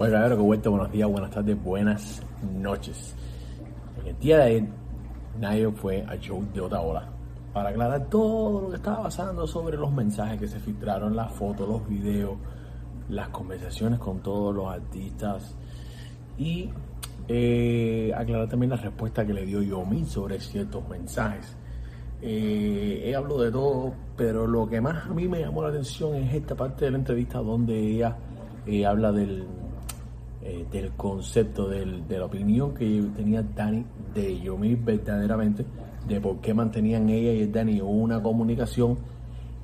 Oye, claro que vuelta, buenos días, buenas tardes, buenas noches. En el día de ayer, nadie fue a show de otra hora para aclarar todo lo que estaba pasando sobre los mensajes que se filtraron, las fotos, los videos, las conversaciones con todos los artistas y eh, aclarar también la respuesta que le dio Yomi sobre ciertos mensajes. Eh, ella habló de todo, pero lo que más a mí me llamó la atención es esta parte de la entrevista donde ella eh, habla del, eh, del concepto, del, de la opinión que tenía Dani de Yomi verdaderamente, de por qué mantenían ella y el Dani una comunicación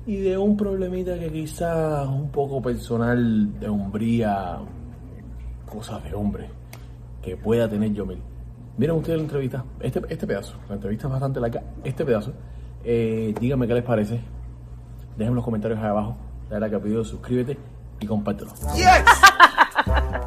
y de un problemita que quizás un poco personal de hombría, cosas de hombre, que pueda tener Yomil. Miren ustedes la entrevista, este, este pedazo, la entrevista es bastante larga, este pedazo, eh, díganme qué les parece, dejen los comentarios ahí abajo, dale a pedido, suscríbete y compártelo.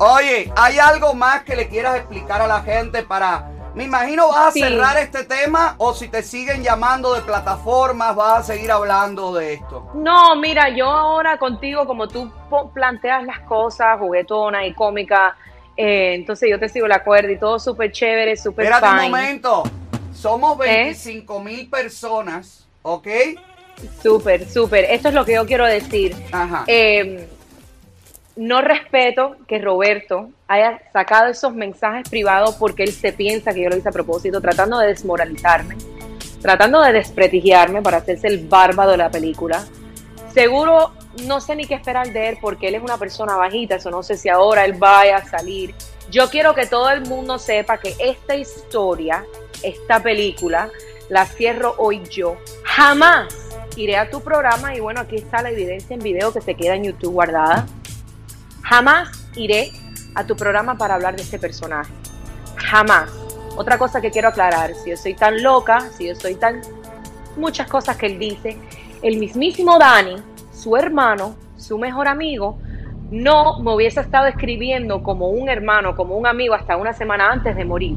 Oye, ¿hay algo más que le quieras explicar a la gente para... Me imagino vas a Sí. cerrar este tema o si te siguen llamando de plataformas vas a seguir hablando de esto. No, mira, yo ahora contigo, como tú planteas las cosas, juguetona y cómica, eh, entonces yo te sigo la cuerda y todo súper chévere, súper Espérate un fine. momento. Somos ¿Eh? 25 mil personas, ¿ok? Súper, súper. Esto es lo que yo quiero decir. Ajá. Eh, no respeto que Roberto haya sacado esos mensajes privados porque él se piensa que yo lo hice a propósito, tratando de desmoralizarme, tratando de desprestigiarme para hacerse el bárbaro de la película. Seguro no sé ni qué esperar de él porque él es una persona bajita, eso no sé si ahora él vaya a salir. Yo quiero que todo el mundo sepa que esta historia, esta película, la cierro hoy yo. Jamás iré a tu programa y bueno, aquí está la evidencia en video que se queda en YouTube guardada. Jamás iré a tu programa para hablar de este personaje. Jamás. Otra cosa que quiero aclarar, si yo soy tan loca, si yo soy tan... Muchas cosas que él dice, el mismísimo Dani, su hermano, su mejor amigo, no me hubiese estado escribiendo como un hermano, como un amigo hasta una semana antes de morir,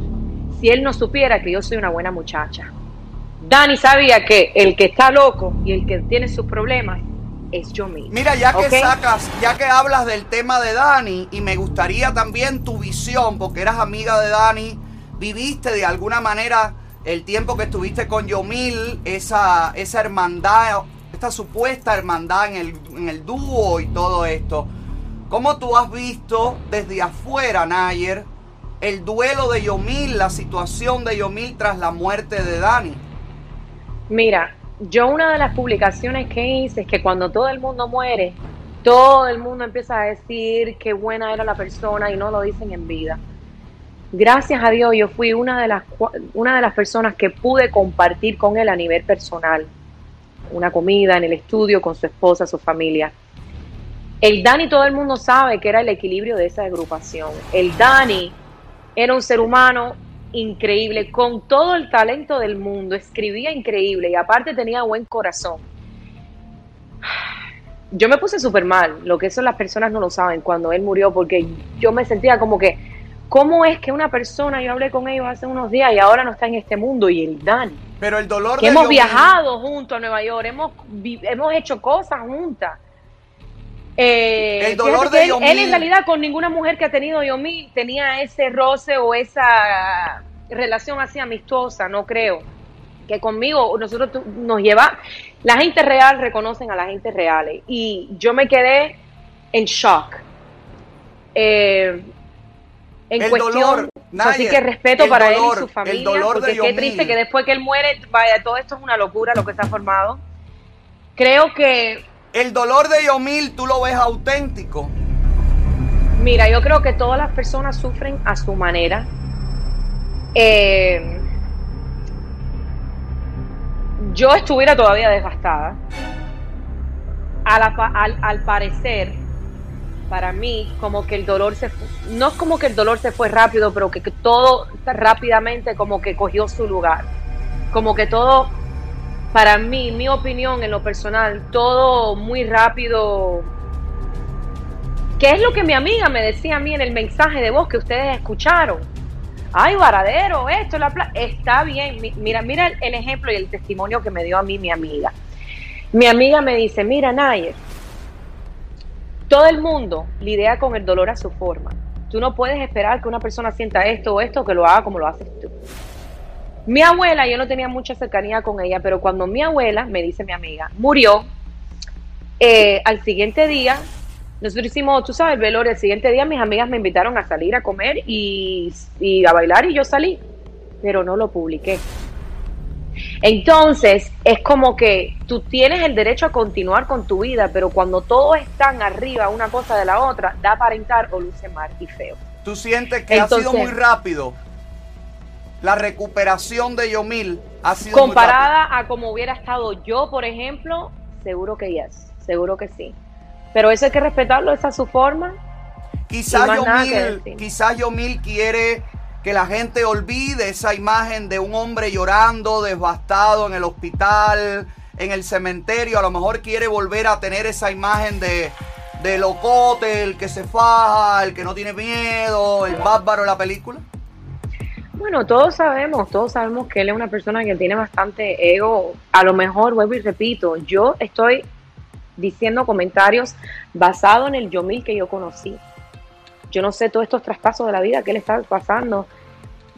si él no supiera que yo soy una buena muchacha. Dani sabía que el que está loco y el que tiene sus problemas es yo mismo. Mira, ya que sacas, ya que hablas del tema de Dani, y me gustaría también tu visión, porque eras amiga de Dani, viviste de alguna manera el tiempo que estuviste con Yomil, esa, esa hermandad, esta supuesta hermandad en el, en el dúo y todo esto. ¿Cómo tú has visto desde afuera, Nayer, el duelo de Yomil, la situación de Yomil tras la muerte de Dani? Mira, yo una de las publicaciones que hice es que cuando todo el mundo muere, todo el mundo empieza a decir qué buena era la persona y no lo dicen en vida. Gracias a Dios yo fui una de las una de las personas que pude compartir con él a nivel personal. Una comida en el estudio con su esposa, su familia. El Dani todo el mundo sabe que era el equilibrio de esa agrupación. El Dani era un ser humano increíble, con todo el talento del mundo, escribía increíble y aparte tenía buen corazón. Yo me puse súper mal, lo que eso las personas no lo saben cuando él murió, porque yo me sentía como que, ¿cómo es que una persona, yo hablé con ellos hace unos días y ahora no está en este mundo? Y el Dani, Pero el dolor que de hemos viajado juntos a Nueva York, hemos, hemos hecho cosas juntas. Eh, El dolor de él, él en realidad con ninguna mujer que ha tenido Yomil tenía ese roce o esa relación así amistosa, no creo. Que conmigo nosotros nos lleva, la gente real reconocen a la gente real y yo me quedé en shock. Eh, en El cuestión, dolor, así que respeto el para él dolor, y su el familia, dolor de porque qué Yomil. triste que después que él muere, vaya, todo esto es una locura lo que se ha formado. Creo que El dolor de Yomil tú lo ves auténtico. Mira, yo creo que todas las personas sufren a su manera. Eh, yo estuviera todavía devastada. A la pa- al, parecer, para mí, como que el dolor se no es como que el dolor se fue rápido, pero que, que todo rápidamente como que cogió su lugar. Como que todo, para mí, mi opinión en lo personal, todo muy rápido, ¿Qué es lo que mi amiga me decía a mí en el mensaje de voz que ustedes escucharon? Ay, varadero, esto, la pla Está bien. Mi- Mira, mira el, el ejemplo y el testimonio que me dio a mí mi amiga. Mi amiga me dice, mira, Nayer, todo el mundo lidia con el dolor a su forma. Tú no puedes esperar que una persona sienta esto o esto, que lo haga como lo haces tú. Mi abuela, yo no tenía mucha cercanía con ella, pero cuando mi abuela, me dice mi amiga, murió, eh, al siguiente día, nosotros hicimos, tú sabes, el velorio, el siguiente día mis amigas me invitaron a salir a comer y, y a bailar y yo salí, pero no lo publiqué. Entonces, es como que tú tienes el derecho a continuar con tu vida, pero cuando todos están arriba una cosa de la otra, da aparentar o luce mal y feo. ¿Tú sientes que ha sido muy rápido? La recuperación de Yomil ha sido comparada a como hubiera estado yo, por ejemplo, seguro que yes, seguro que sí. Pero eso hay que respetarlo, esa es su forma. Quizás Yomil, quizás Yomil quiere que la gente olvide esa imagen de un hombre llorando, devastado en el hospital, en el cementerio. A lo mejor quiere volver a tener esa imagen de, de locote, el que se faja, el que no tiene miedo, el bárbaro de la película. Bueno, todos sabemos, todos sabemos que él es una persona que tiene bastante ego. A lo mejor, vuelvo y repito, yo estoy diciendo comentarios basados en el Yomil que yo conocí. Yo no sé todos estos traspasos de la vida que él está pasando,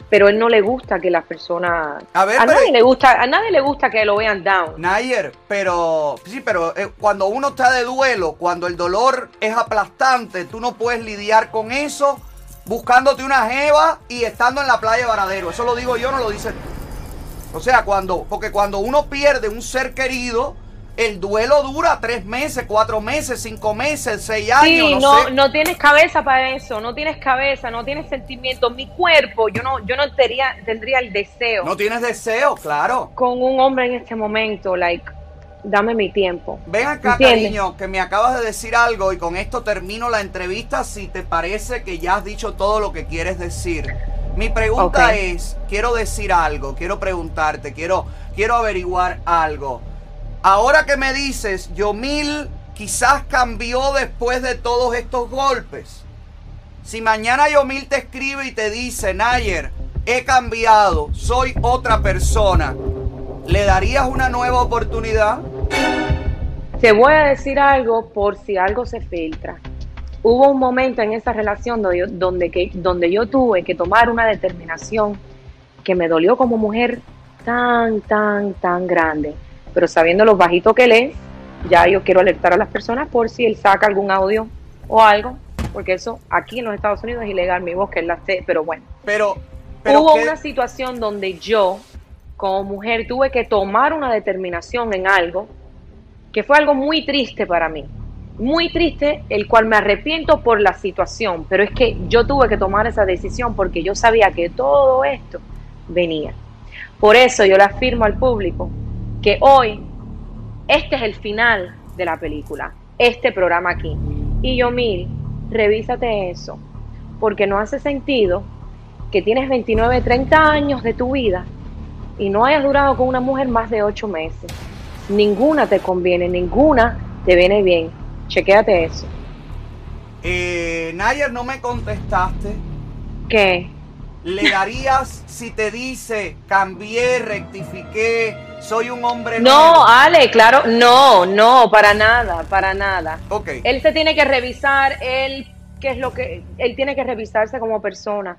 pero él no le gusta que las personas a, nadie le gusta a nadie le gusta que lo vean down. Nayer, pero sí, pero eh, cuando uno está de duelo, cuando el dolor es aplastante, tú no puedes lidiar con eso buscándote una jeva y estando en la playa de Varadero. Eso lo digo yo, no lo dice O sea, cuando porque cuando uno pierde un ser querido, el duelo dura tres meses, cuatro meses, cinco meses, seis años. Sí, no, no, tienes cabeza para eso, no tienes cabeza, no tienes sentimiento. Mi cuerpo, yo no, yo no tendría, tendría el deseo. No tienes deseo, claro. Con un hombre en este momento, like, dame mi tiempo. Ven acá, cariño, que me acabas de decir algo y con esto termino la entrevista si te parece que ya has dicho todo lo que quieres decir. Mi pregunta es, quiero decir algo, quiero preguntarte, quiero, quiero averiguar algo. Ahora que me dices, Yomil quizás cambió después de todos estos golpes. Si mañana Yomil te escribe y te dice, Nayer, he cambiado, soy otra persona, ¿le darías una nueva oportunidad? Te voy a decir algo por si algo se filtra. Hubo un momento en esa relación donde yo, donde, que, donde yo tuve que tomar una determinación que me dolió como mujer tan, tan, tan grande pero sabiendo lo bajito que él es, ya yo quiero alertar a las personas por si él saca algún audio o algo, porque eso aquí en los Estados Unidos es ilegal, mi voz que él la pero bueno. Pero, hubo una situación donde yo, como mujer, tuve que tomar una determinación en algo que fue algo muy triste para mí. Muy triste, el cual me arrepiento por la situación, pero es que yo tuve que tomar esa decisión porque yo sabía que todo esto venía. Por eso yo le afirmo al público que hoy este es el final de la película, este programa aquí. Y yo, mil, revísate eso, porque no hace sentido que tienes 29, 30 años de tu vida y no hayas durado con una mujer más de 8 meses. Ninguna te conviene, ninguna te viene bien. Chequéate eso. Eh, Nayer, no me contestaste. ¿Qué? ¿Le darías si te dice cambié, rectifiqué, soy un hombre No, Ale, claro, no, no, para nada, para nada. Ok. Él se tiene que revisar, él, qué es lo que, él tiene que revisarse como persona,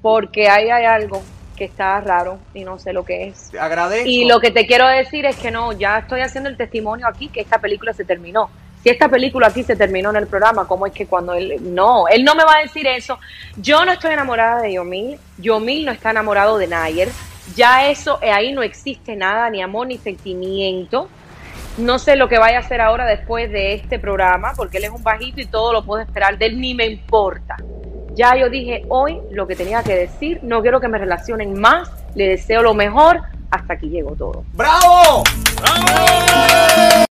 porque ahí hay algo que está raro y no sé lo que es. Te agradezco. Y lo que te quiero decir es que no, ya estoy haciendo el testimonio aquí que esta película se terminó si esta película aquí se terminó en el programa, ¿cómo es que cuando él... No, él no me va a decir eso. Yo no estoy enamorada de Yomil, Yomil no está enamorado de Nayer. Ya eso, eh, ahí no existe nada, ni amor, ni sentimiento. No sé lo que vaya a hacer ahora después de este programa, porque él es un bajito y todo lo puedo esperar de él, ni me importa. Ya yo dije hoy lo que tenía que decir, no quiero que me relacionen más, le deseo lo mejor, hasta aquí llegó todo. ¡Bravo! ¡Bravo!